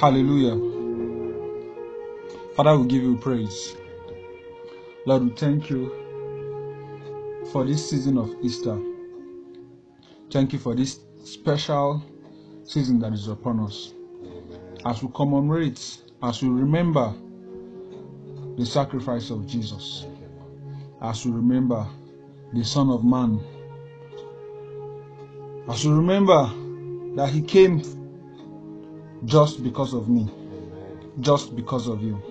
Hallelujah. Father, we give you praise. Lord, we thank you for this season of Easter. Thank you for this special season that is upon us. As we commemorate, as we remember the sacrifice of Jesus, as we remember the Son of Man, as we remember that He came just because of me, just because of you.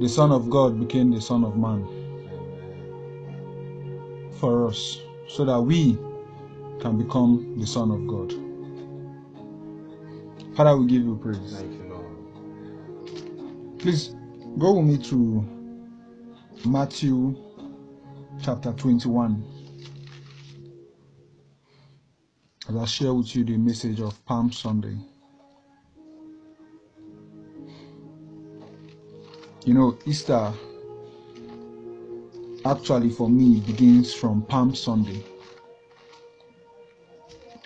The Son of God became the Son of Man for us so that we can become the Son of God. Father, we give you praise. Thank you, Lord. Please go with me to Matthew chapter 21. As I share with you the message of Palm Sunday. You know, Easter actually for me begins from Palm Sunday.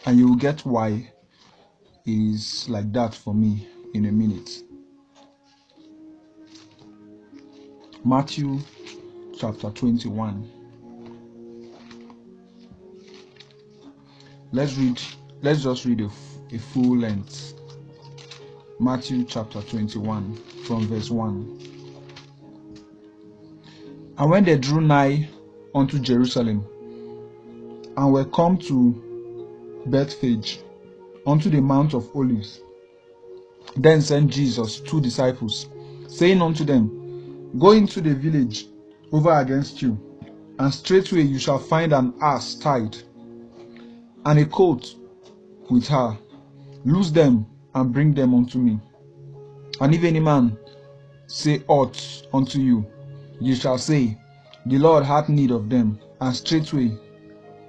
And you will get why is like that for me in a minute. Matthew chapter 21. Let's read, let's just read a full length. Matthew chapter 21 from verse 1. And when they drew nigh unto Jerusalem, and were come to Bethphage, unto the Mount of Olives, then sent Jesus two disciples, saying unto them, Go into the village over against you, and straightway you shall find an ass tied, and a coat with her. Loose them and bring them unto me. And if any man say aught unto you, ye shall say, The Lord hath need of them, and straightway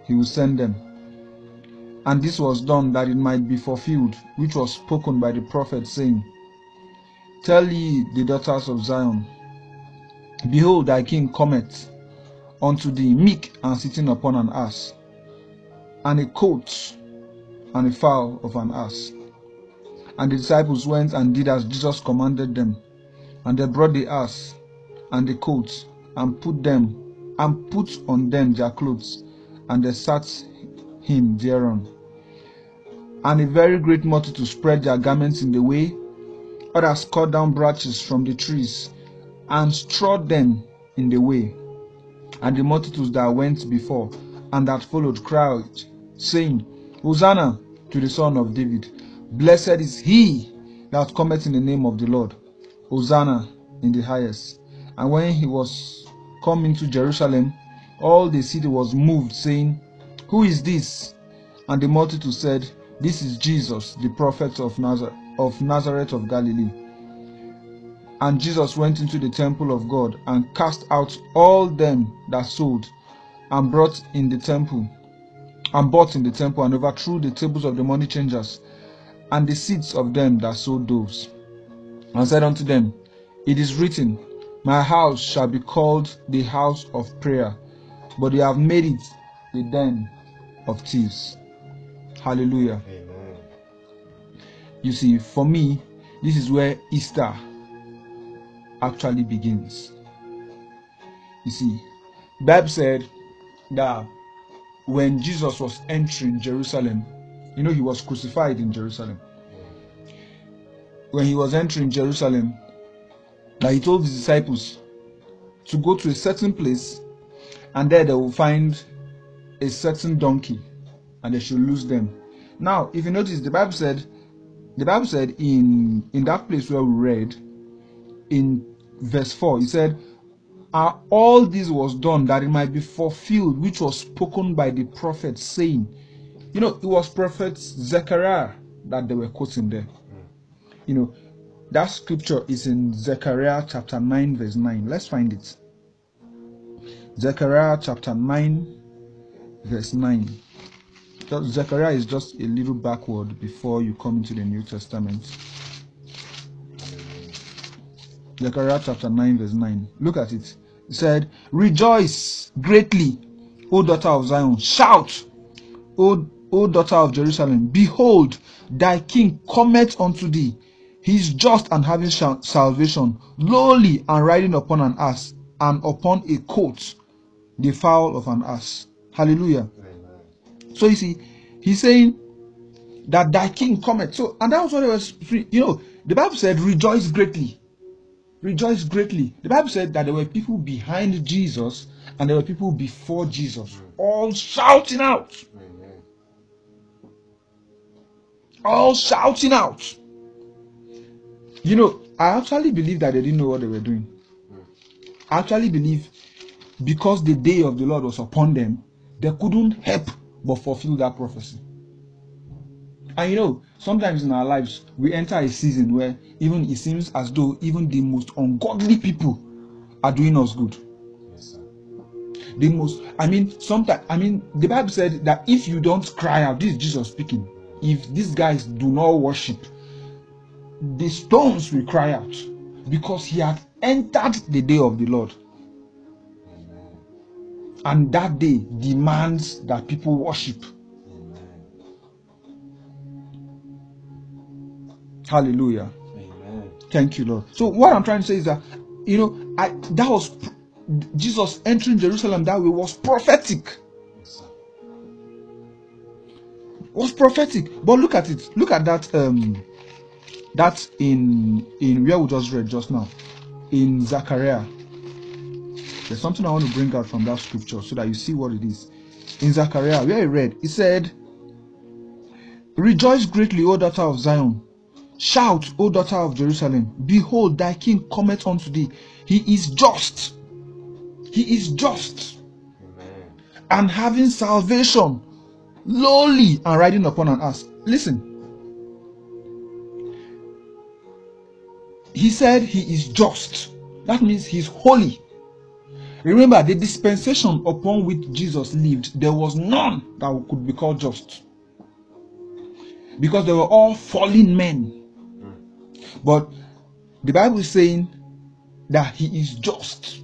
he will send them. And this was done that it might be fulfilled, which was spoken by the prophet, saying, Tell ye the daughters of Zion, Behold, thy king cometh unto thee meek and sitting upon an ass, and a coat and a fowl of an ass. And the disciples went and did as Jesus commanded them, and they brought the ass and the coat, and put them and put on them their clothes, and they sat him thereon. And a very great multitude spread their garments in the way, others cut down branches from the trees, and strawed them in the way. And the multitudes that went before and that followed cried, saying, Hosanna to the Son of David. Blessed is he that cometh in the name of the Lord. Hosanna in the highest. And when he was come into Jerusalem, all the city was moved, saying, Who is this? And the multitude said, This is Jesus, the prophet of Nazareth of Nazareth of Galilee. And Jesus went into the temple of God and cast out all them that sold and brought in the temple and bought in the temple and overthrew the tables of the money changers and the seats of them that sold doves and said unto them, It is written, My house shall be called the house of prayer, but you have made it the den of thieves. Hallelujah. Amen. You see, for me, this is where Easter actually begins. You see, Bible said that when Jesus was entering Jerusalem, you know, he was crucified in Jerusalem. When he was entering Jerusalem, now he told his disciples to go to a certain place and there they will find a certain donkey and they should lose them. Now, if you notice, the Bible said, the Bible said in in that place where we read, in verse 4, he said, "And all this was done that it might be fulfilled, which was spoken by the prophet, saying, You know, it was prophet Zechariah that they were quoting there. Hmm. You know, that scripture is in Zechariah chapter 9, verse 9. Let's find it. Zechariah chapter 9, verse 9. Zechariah is just a little backward before you come into the New Testament. Zechariah chapter 9, verse 9. Look at it. Said, Rejoice greatly, O daughter of Zion. Shout, O O daughter of Jerusalem, behold, thy king cometh unto thee. He is just and having salvation, lowly and riding upon an ass, and upon a coat, the fowl of an ass. Hallelujah. Amen. So you see, he's saying that thy king cometh. So, and that was what it was. You know, the Bible said, rejoice greatly. Rejoice greatly. The Bible said that there were people behind Jesus and there were people before Jesus, all shouting out, all shouting out. You know, I actually believe that they didn't know what they were doing. I actually believe because the day of the Lord was upon them, they couldn't help but fulfill that prophecy. And you know, sometimes in our lives, we enter a season where even it seems as though even the most ungodly people are doing us good. Yes. The most, I mean, sometimes, I mean, the Bible said that if you don't cry out, this is Jesus speaking, if these guys do not worship, the stones will cry out because he had entered the day of the Lord. And that day demands that people worship. Hallelujah. Amen. Thank you, Lord. So what I'm trying to say is that you know, I that was Jesus entering Jerusalem that way was prophetic. Was prophetic. But look at it. Look at that um that in in where we just read just now. In Zechariah. There's something I want to bring out from that scripture so that you see what it is. In Zechariah, where I read, it said, Rejoice greatly, O daughter of Zion. Shout, O daughter of Jerusalem. Behold, thy king cometh unto thee. He is just. He is just. Amen. And having salvation, lowly and riding upon an ass. Listen. He said he is just. That means he's holy. Remember, the dispensation upon which Jesus lived, there was none that could be called just. Because they were all fallen men. But the Bible is saying that he is just.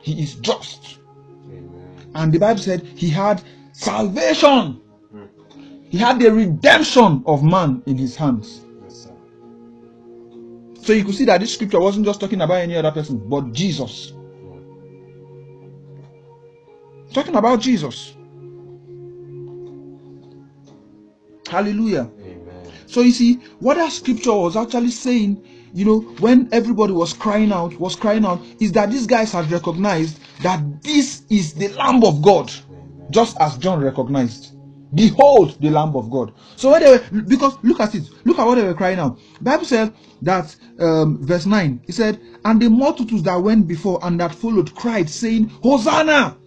He is just. Amen. And the Bible said he had salvation. Mm. He had the redemption of man in his hands. Yes. So you could see that this scripture wasn't just talking about any other person, but Jesus. Mm. Talking about Jesus. Hallelujah. So you see, what that scripture was actually saying, you know, when everybody was crying out, was crying out, is that these guys had recognized that this is the Lamb of God, just as John recognized. Behold the Lamb of God. So when they were, because look at it, look at what they were crying out. Bible said that um, verse 9, it said, And the multitudes that went before and that followed cried, saying, Hosanna!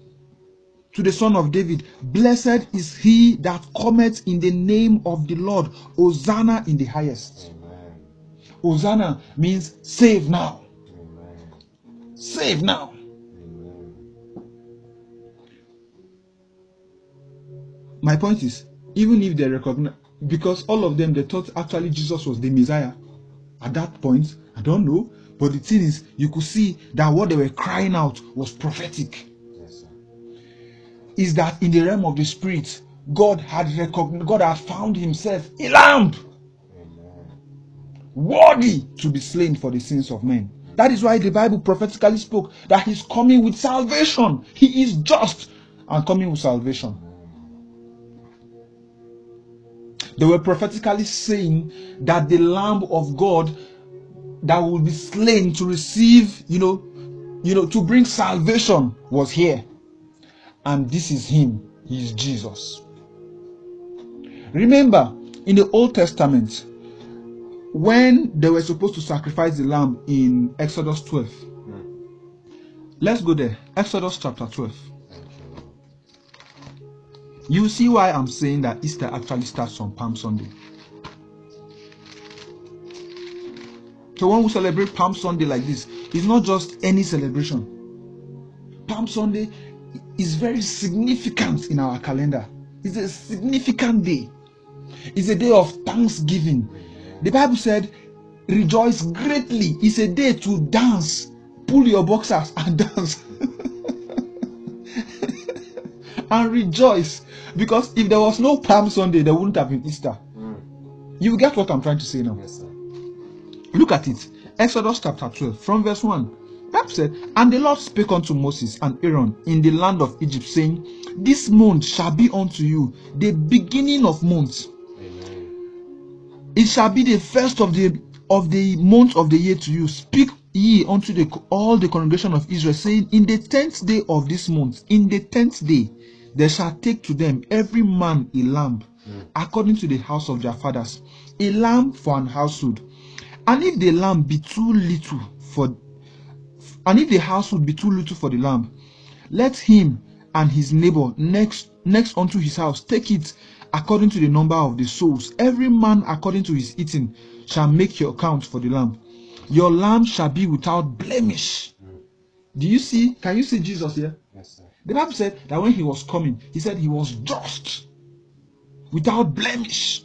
To the Son of David. Blessed is he that cometh in the name of the Lord. Hosanna in the highest. Amen. Hosanna means save now. Amen. Save now. My point is, even if they recognize, because all of them they thought actually Jesus was the Messiah. At that point, I don't know. But the thing is, you could see that what they were crying out was prophetic. Is that in the realm of the spirit, God had recognized, God had found himself a lamb. Worthy to be slain for the sins of men. That is why the Bible prophetically spoke that he's coming with salvation. He is just and coming with salvation. They were prophetically saying that the Lamb of God that will be slain to receive, you know, you know, to bring salvation was here. And this is him. He is Jesus. Remember, in the Old Testament, when they were supposed to sacrifice the lamb in Exodus 12. Mm. Let's go there. Exodus chapter 12. You, You see why I'm saying that Easter actually starts on Palm Sunday. So when we celebrate Palm Sunday like this, it's not just any celebration. Palm Sunday is very significant in our calendar. It's a significant day. It's a day of thanksgiving. The Bible said, rejoice greatly. It's a day to dance. Pull your boxers and dance. and rejoice. Because if there was no Palm Sunday, there wouldn't have been Easter. Mm. You get what I'm trying to say now? Yes, sir. Look at it. Exodus chapter 12, from verse 1. Said, And the Lord spake unto Moses and Aaron in the land of Egypt, saying, This month shall be unto you the beginning of months. It shall be the first of the of the month of the year to you. Speak ye unto the all the congregation of Israel, saying, In the tenth day of this month, in the tenth day, they shall take to them every man a lamb, according to the house of their fathers, a lamb for an household. And if the lamb be too little for and if the house would be too little for the lamb, let him and his neighbor next next unto his house take it according to the number of the souls. Every man according to his eating shall make your account for the lamb. Your lamb shall be without blemish. Do you see? Can you see Jesus here? Yes, sir. The Bible said that when he was coming, he said he was just, without blemish.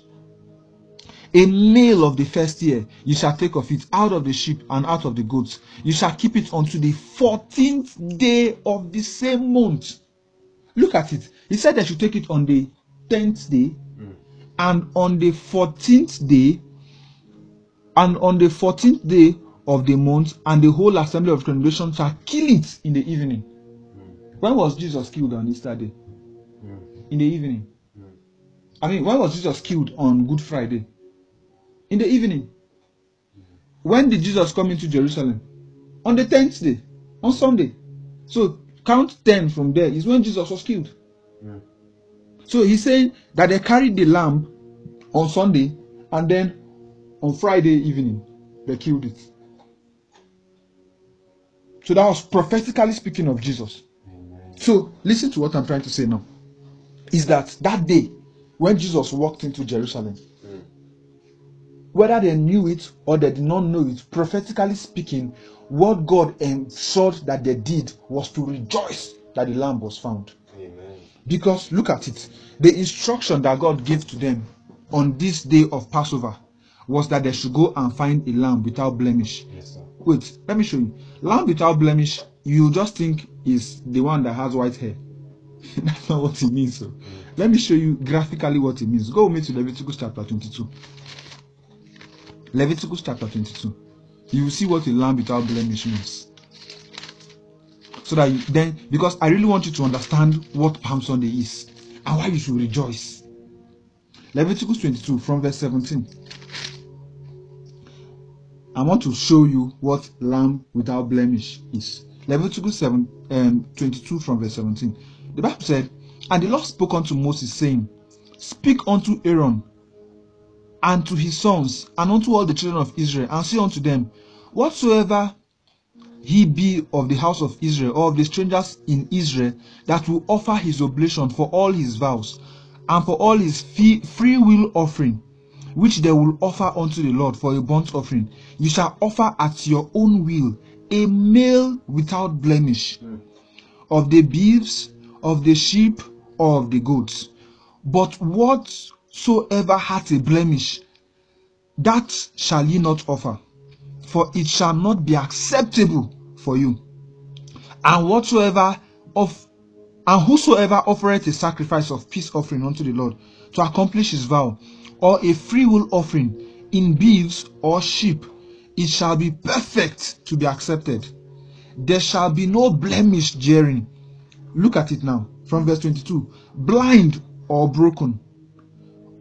A male of the first year, you shall take of it out of the sheep and out of the goats. You shall keep it unto the fourteenth day of the same month. Look at it. He said they should take it on the tenth day, and on the fourteenth day, and on the fourteenth day of the month, and the whole assembly of the congregation shall kill it in the evening. When was Jesus killed on Easter day? In the evening. I mean, when was Jesus killed on Good Friday? In the evening. When did Jesus come into Jerusalem? On the 10th day, on Sunday. So count 10 from there is when Jesus was killed. So he's saying that they carried the lamb on Sunday and then on Friday evening they killed it. So that was prophetically speaking of Jesus. Amen. So listen to what I'm trying to say now. Is that that day when Jesus walked into Jerusalem. Whether they knew it or they did not know it, prophetically speaking, what God ensured that they did was to rejoice that the lamb was found. Amen. Because look at it, the instruction that God gave to them on this day of Passover was that they should go and find a lamb without blemish. Yes. Wait, let me show you. Lamb without blemish, you just think is the one that has white hair. That's not what it means. So. Mm. Let me show you graphically what it means. Go with me to Leviticus chapter 22. Leviticus chapter 22. You will see what a lamb without blemish means. So that you, then, because I really want you to understand what Palm Sunday is and why you should rejoice. Leviticus 22 from verse 17. I want to show you what lamb without blemish is. Leviticus 7, um, 22 from verse 17. The Bible said, And the Lord spoke unto Moses, saying, Speak unto Aaron and to his sons and unto all the children of Israel, and say unto them, Whatsoever he be of the house of Israel or of the strangers in Israel that will offer his oblation for all his vows and for all his fee- free will offering, which they will offer unto the Lord for a burnt offering, you shall offer at your own will a male without blemish of the beeves, of the sheep, or of the goats. But whatsoever hath a blemish, that shall ye not offer, for it shall not be acceptable for you. And whatsoever of and whosoever offereth a sacrifice of peace offering unto the Lord to accomplish his vow, or a freewill offering in beeves or sheep, it shall be perfect to be accepted. There shall be no blemish therein. Look at it now from verse 22 blind or broken,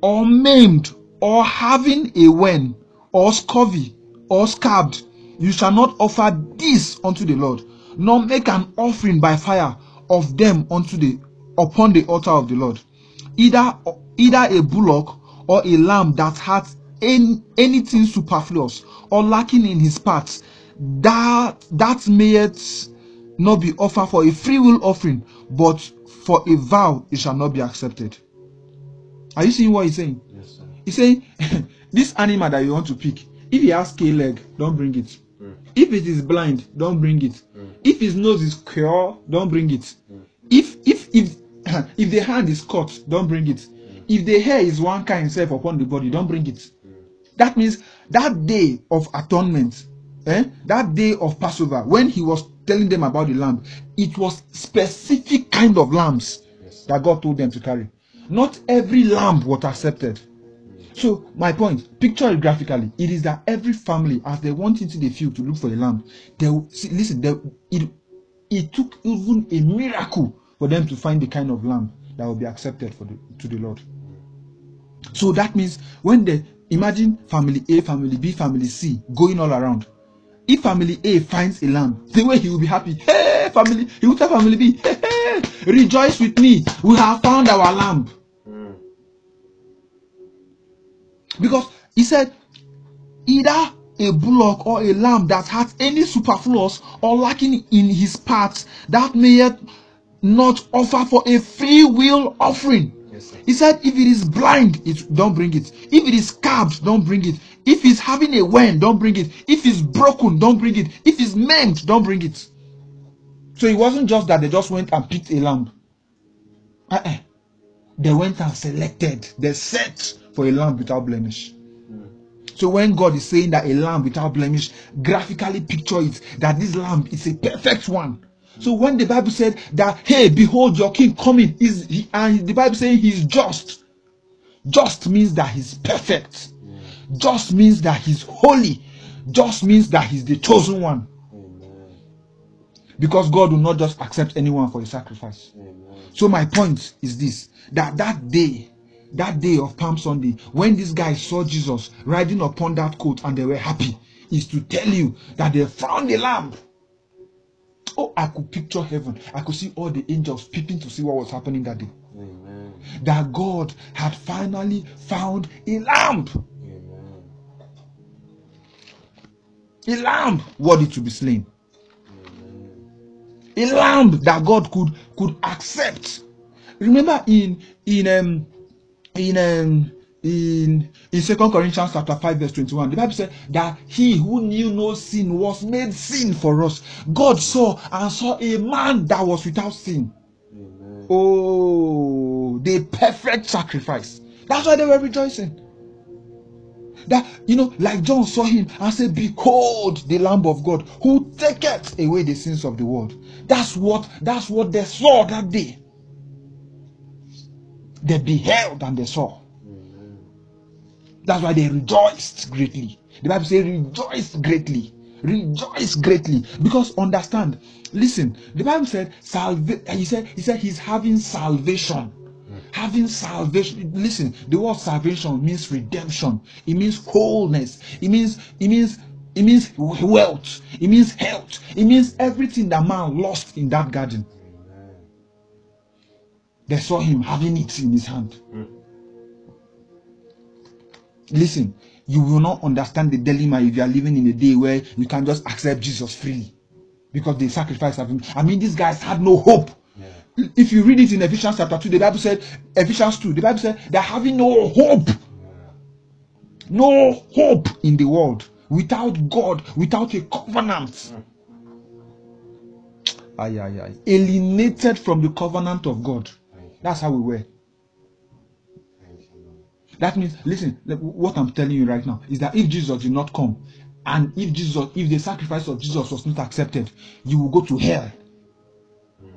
or maimed, or having a wen, or scurvy, or scabbed, you shall not offer this unto the Lord, nor make an offering by fire of them unto the upon the altar of the Lord. Either either a bullock or a lamb that hath any, anything superfluous or lacking in his parts, that that mayeth not be offered for a free will offering, but for a vow it shall not be accepted. Are you seeing what he's saying? Yes, sir. He's saying this animal that you want to pick, if he has a leg, don't bring it. Mm. If it is blind, don't bring it. Mm. If his nose is queer, don't bring it. If if if if the hand is cut, don't bring it. If the hair is one kind self upon the body, don't bring it. That means that day of atonement, eh, that day of Passover, when he was telling them about the lamb, it was specific kind of lambs. Yes, that God told them to carry. Not every lamb was accepted. So my point, picture it graphically. It is that every family, as they went into the field to look for a lamb, they see, listen. They, it it took even a miracle for them to find the kind of lamb that will be accepted for the, to the Lord. So that means when they imagine family A, family B, family C going all around. If family A finds a lamb, the way he will be happy. Hey, family, he will tell family B, hey, hey, rejoice with me. We have found our lamb. Mm. Because he said, either a bullock or a lamb that hath any superfluous or lacking in his parts, that mayeth not offer for a free will offering. Yes. He said, if it is blind, it don't bring it. If it is scabbed, don't bring it. If it's having a wen, don't bring it. If it's broken, don't bring it. If it's maimed, don't bring it. So it wasn't just that they just went and picked a lamb. Uh-uh. They went and selected, they set for a lamb without blemish. So when God is saying that a lamb without blemish, graphically picture it that this lamb is a perfect one. So when the Bible said that, hey, behold your king coming, is he, and the Bible saying he's just. Just means that he's perfect. Just means that he's holy. Just means that he's the chosen one. Because God will not just accept anyone for a sacrifice. Amen. So my point is this: that that day, that day of Palm Sunday, when these guys saw Jesus riding upon that coat and they were happy, is to tell you that they found the lamb. Oh, I could picture heaven. I could see all the angels peeping to see what was happening that day. Amen. That God had finally found a lamb, Amen. a lamb worthy to be slain. A lamb that God could could accept. Remember in in um in um in in second corinthians chapter 5 verse 21 the bible said that he who knew no sin was made sin for us god saw and saw a man that was without sin Amen. oh the perfect sacrifice that's why they were rejoicing that you know like john saw him and said behold the lamb of god who taketh away the sins of the world that's what that's what they saw that day they beheld and they saw That's why they rejoiced greatly. The Bible says, rejoice greatly. Rejoice greatly. Because understand, listen, the Bible said, salva- he said, he said he's having salvation. Having salvation. Listen, the word salvation means redemption. It means wholeness. It means, it means, it means wealth. It means health. It means everything that man lost in that garden. They saw him having it in his hand. Mm. Listen, you will not understand the dilemma if you are living in a day where you can just accept Jesus freely because the sacrifice of him. I mean, these guys had no hope. If you read it in Ephesians chapter 2, the Bible said, Ephesians 2, the Bible said they're having no hope, no hope in the world without God, without a covenant. Ay, ay, ay. Alienated from the covenant of God. That's how we were. That means, listen, what I'm telling you right now is that if Jesus did not come, and if Jesus, if the sacrifice of Jesus was not accepted, you will go to hell.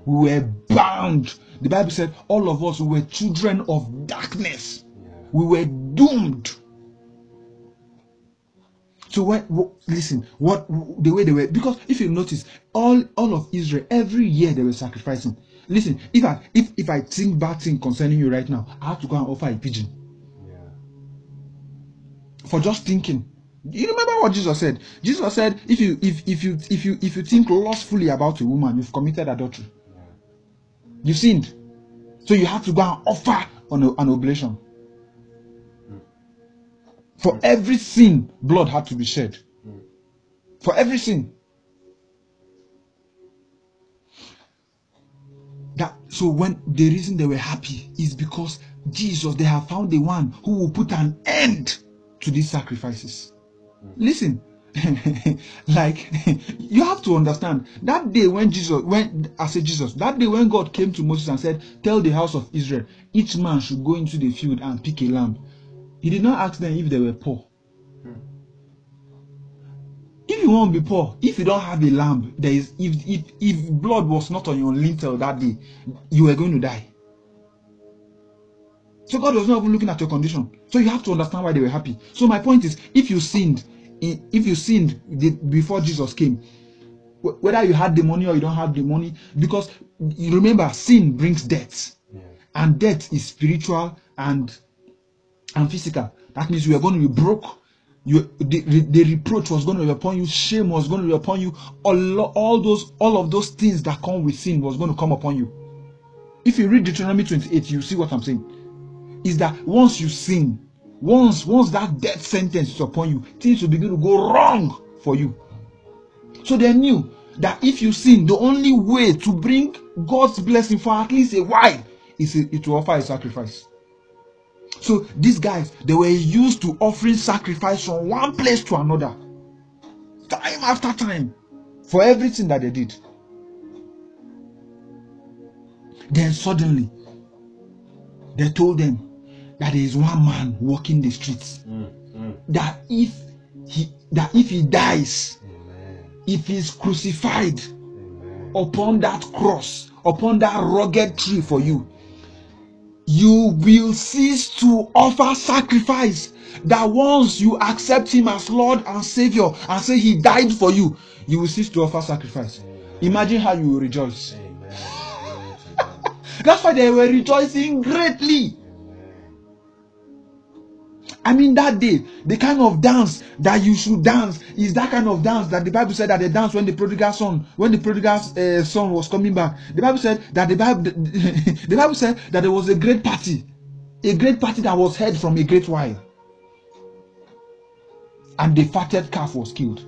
We were bound. The Bible said all of us were children of darkness. Yeah. We were doomed. So when wh- listen, what the way they were because if you notice, all all of Israel every year they were sacrificing. Listen, if I if if I think bad thing concerning you right now, I have to go and offer a pigeon. Yeah. for just thinking. You remember what Jesus said? Jesus said, if you if if you if you if you think lustfully about a woman, you've committed adultery. You've sinned. So you have to go and offer an, an oblation. For every sin, blood had to be shed. For every sin. That so when the reason they were happy is because Jesus, they have found the one who will put an end to these sacrifices. Listen, like you have to understand that day when Jesus, when I say Jesus, that day when God came to Moses and said, Tell the house of Israel, each man should go into the field and pick a lamb. He did not ask them if they were poor. Hmm. If you want to be poor, if you don't have a lamb, there is if if if blood was not on your lintel that day, you were going to die. So God was not even looking at your condition. So you have to understand why they were happy. So my point is, if you sinned, if you sinned before Jesus came, whether you had the money or you don't have the money, because remember sin brings death, Yeah. and death is spiritual and and physical. That means you are going to be broke. You, the, the, the reproach was going to be upon you. Shame was going to be upon you. All, all those, all of those things that come with sin was going to come upon you. If you read Deuteronomy 28, you see what I'm saying. Is that once you sin, once once that death sentence is upon you, things will begin to go wrong for you. So they knew that if you sin, the only way to bring God's blessing for at least a while is to offer a sacrifice. So these guys, they were used to offering sacrifice from one place to another, time after time, for everything that they did. Then suddenly, they told them that there is one man walking the streets. Mm, mm. That if he that if he dies, Amen. if he's crucified Amen. upon that cross, upon that rugged tree for you, you will cease to offer sacrifice. That once you accept him as Lord and Savior and say he died for you, you will cease to offer sacrifice. Imagine how you will rejoice. Amen. Glory to God. That's why they were rejoicing greatly. I mean, that day, the kind of dance that you should dance is that kind of dance that the Bible said that they danced when the prodigal son, when the prodigal uh, son was coming back. The Bible said that the Bible, the Bible said that there was a great party, a great party that was held from a great while, and the fatted calf was killed.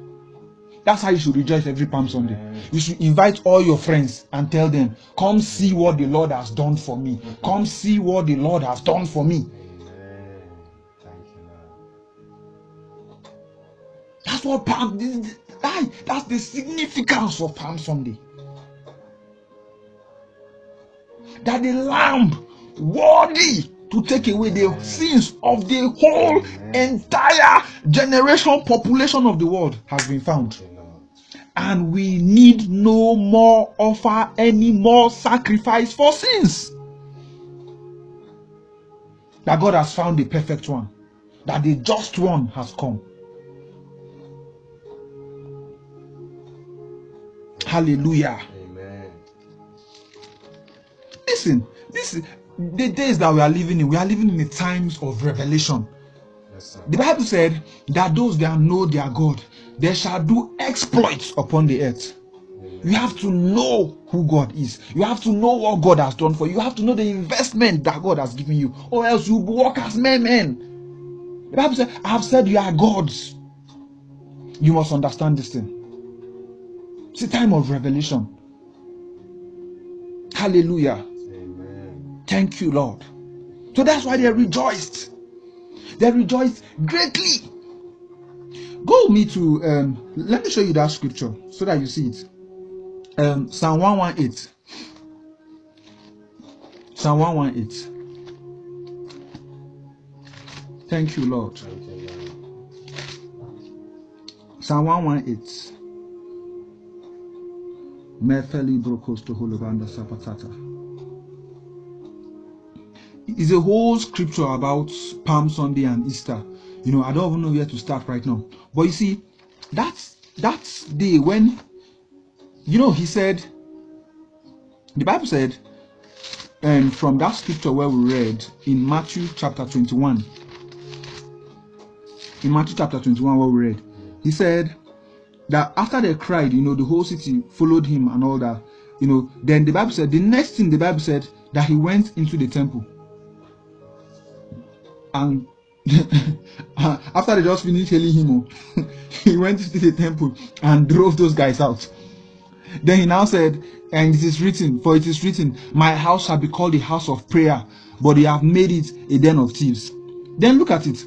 That's how you should rejoice every Palm Sunday. You should invite all your friends and tell them, "Come see what the Lord has done for me. Come see what the Lord has done for me." That's what Palm. aye, That's the significance of Palm Sunday. That the Lamb worthy to take away the sins of the whole entire generation population of the world has been found, and we need no more offer any more sacrifice for sins. That God has found the perfect one, that the just one has come. Hallelujah. Amen. Listen, this is the days that we are living in. We are living in the times of revelation. Yes. The Bible said that those that know their God, they shall do exploits upon the earth. You have to know who God is. You have to know what God has done for you. You have to know the investment that God has given you, or else you will walk as men. men. The Bible said, I have said you are gods. You must understand this thing. It's a time of revelation. Hallelujah. Amen. Thank you, Lord. So that's why they rejoiced. They rejoiced greatly. Go with me to um, let me show you that scripture so that you see it. Um, Psalm 118. Psalm 118. Thank you, Lord. Thank you, Lord. Psalm 118. It's a whole scripture about Palm Sunday and Easter. You know, I don't even know where to start right now. But you see, that's that's day when you know he said the Bible said, and from that scripture where we read in Matthew chapter 21. In Matthew chapter 21, where we read, he said, that after they cried, you know, the whole city followed him and all that. You know, then the Bible said the next thing the Bible said that he went into the temple. And after they just finished hailing him, he went into the temple and drove those guys out. Then he now said, and it is written, for it is written, My house shall be called a house of prayer, but they have made it a den of thieves. Then look at it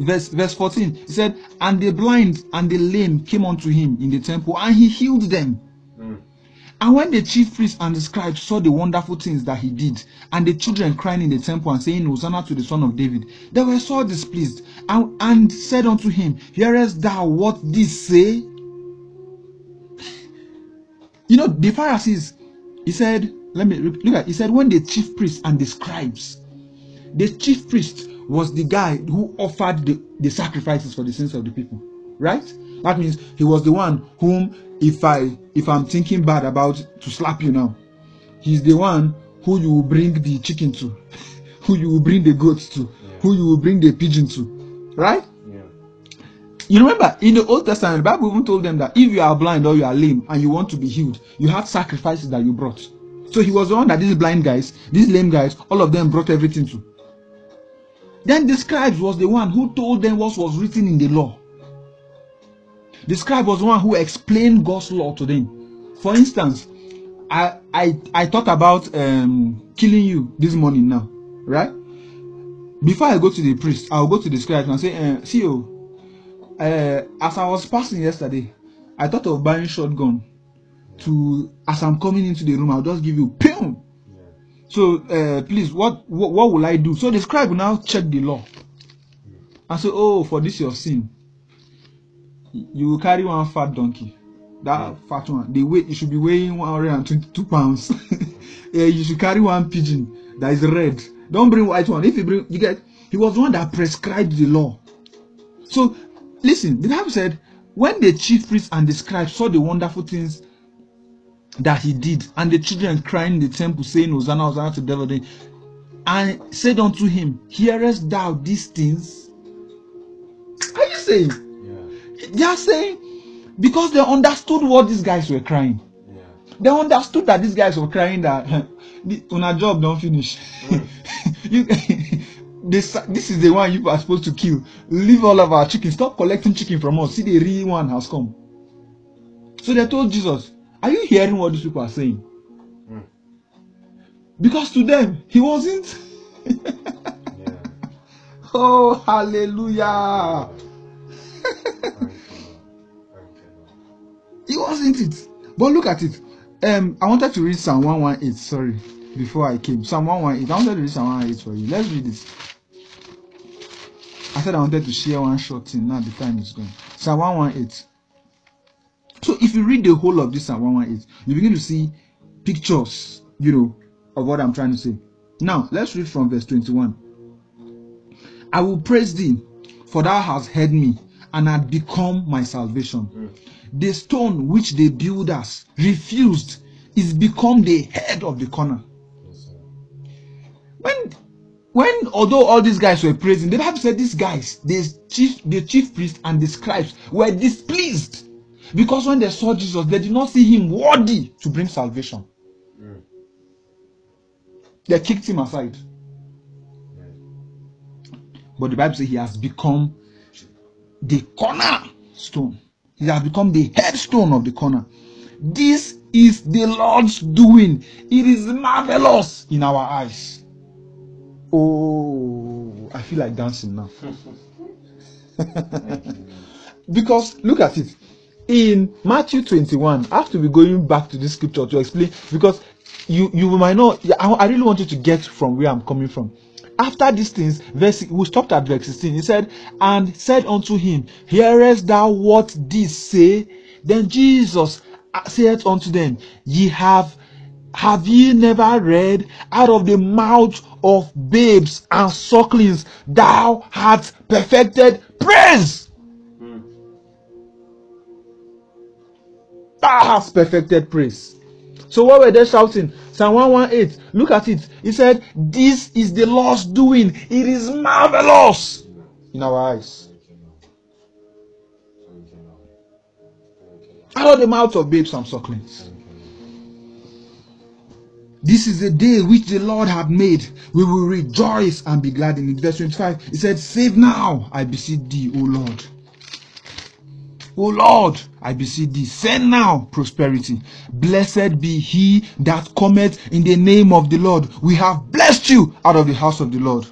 verse verse 14 he said and the blind and the lame came unto him in the temple and he healed them. Mm. and when the chief priests and the scribes saw the wonderful things that he did and the children crying in the temple and saying hosanna to the son of david they were so displeased and, and said unto him hearest thou what these say? You know the pharisees he said let me look at he said when the chief priests and the scribes the chief priest was the guy who offered the, the sacrifices for the sins of the people, right? That means he was the one whom, if I if I'm thinking bad about to slap you now, he's the one who you will bring the chicken to, who you will bring the goats to, who you will bring the pigeon to, right? Yeah. You remember in the Old Testament, the Bible even told them that if you are blind or you are lame and you want to be healed, you have sacrifices that you brought. So he was the one that these blind guys, these lame guys, all of them brought everything to. Then the scribes was the one who told them what was written in the law. The scribe was the one who explained God's law to them. For instance, I I I thought about um, killing you this morning now, right? Before I go to the priest, I'll go to the scribe and say, uh, "See you." uh, as I was passing yesterday, I thought of buying shotgun to as I'm coming into the room, I'll just give you pim. Yeah. So uh, please, what, what what will I do? So the scribe now check the law and say, oh, for this your sin, you will carry one fat donkey. That fat one, the weight it should be weighing 122 pounds. yeah, you should carry one pigeon that is red. Don't bring white one. If you bring, you get. He was the one that prescribed the law. So listen, the Bible said when the chief priests and the scribes saw the wonderful things that he did, and the children crying in the temple, saying, Hosanna, Hosanna to David, and said unto him, Hearest thou these things? Are you saying? Yeah. They are saying because they understood what these guys were crying. Yeah. They understood that these guys were crying that on a job don't finish. Mm. you, this, this is the one you are supposed to kill. Leave all of our chicken. Stop collecting chicken from us. See, the real one has come. So they told Jesus, Are you hearing what these people are saying? Mm. Because to them, he wasn't. Yeah. oh, hallelujah. It wasn't it. But look at it. Um, I wanted to read Psalm 118. Sorry, before I came. Psalm 118. I wanted to read Psalm 118 for you. Let's read it. I said I wanted to share one short thing. Now the time is gone. Psalm 118. So if you read the whole of this Psalm 118, you begin to see pictures, you know, of what I'm trying to say. Now let's read from verse 21. I will praise thee, for thou hast heard me, and had become my salvation. Mm. The stone which the builders refused is become the head of the corner. Yes. When, when although all these guys were praising, the Bible said these guys, the chief, the chief priest and the scribes were displeased because when they saw Jesus, they did not see him worthy to bring salvation. Mm. They kicked him aside. Yeah. But the Bible says he has become the cornerstone. He has become the headstone of the corner. This is the Lord's doing. It is marvelous in our eyes. Oh, I feel like dancing now. Thank you, Lord. because look at it. In Matthew 21, I have to be going back to this scripture to explain because you you might not. I, really want you to get from where I'm coming from. After these things, verse we stopped at verse 16. He said, And said unto him, Hearest thou what these say? Then Jesus said unto them, Ye have have ye never read out of the mouth of babes and sucklings thou hast perfected praise? Hast perfected praise. So what were they shouting? Psalm 118. Look at it. He said, This is the Lord's doing. It is marvelous in our eyes. Out of the mouth of babes and sucklings. This is the day which the Lord hath made. We will rejoice and be glad in it. Verse 25, he said, Save now, I beseech thee, O Lord. O Lord, I beseech thee, send now prosperity. Blessed be he that cometh in the name of the Lord. We have blessed you out of the house of the Lord.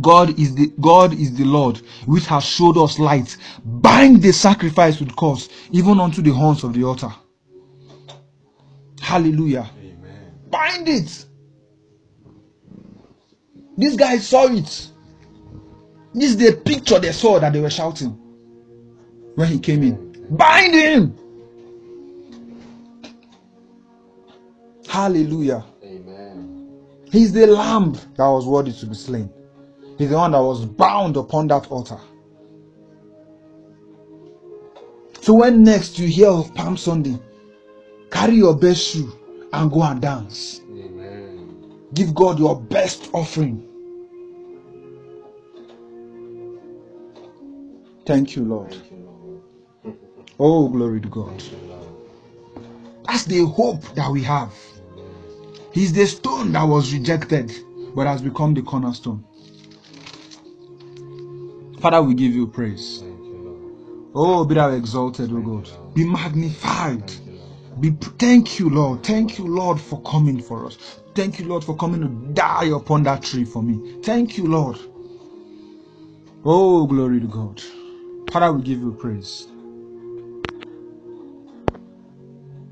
God is the God is the Lord which has showed us light. Bind the sacrifice with cords, even unto the horns of the altar. Hallelujah. Amen. Bind it. These guys saw it. This is the picture they saw that they were shouting when he came in. Bind him. Hallelujah. Amen. He's the lamb that was worthy to be slain. He's the one that was bound upon that altar. So when next you hear of Palm Sunday, carry your best shoe and go and dance. Amen. Give God your best offering. Thank you, Lord. Thank you, Lord. Oh, glory to God. That's the hope that we have. He's the stone that was rejected, but has become the cornerstone. Father, we give you praise. Oh, be thou exalted, O God. Be magnified. Be thank you, Lord. Thank you, Lord, for coming for us. Thank you, Lord, for coming to die upon that tree for me. Thank you, Lord. Oh, glory to God. Father, we give you praise.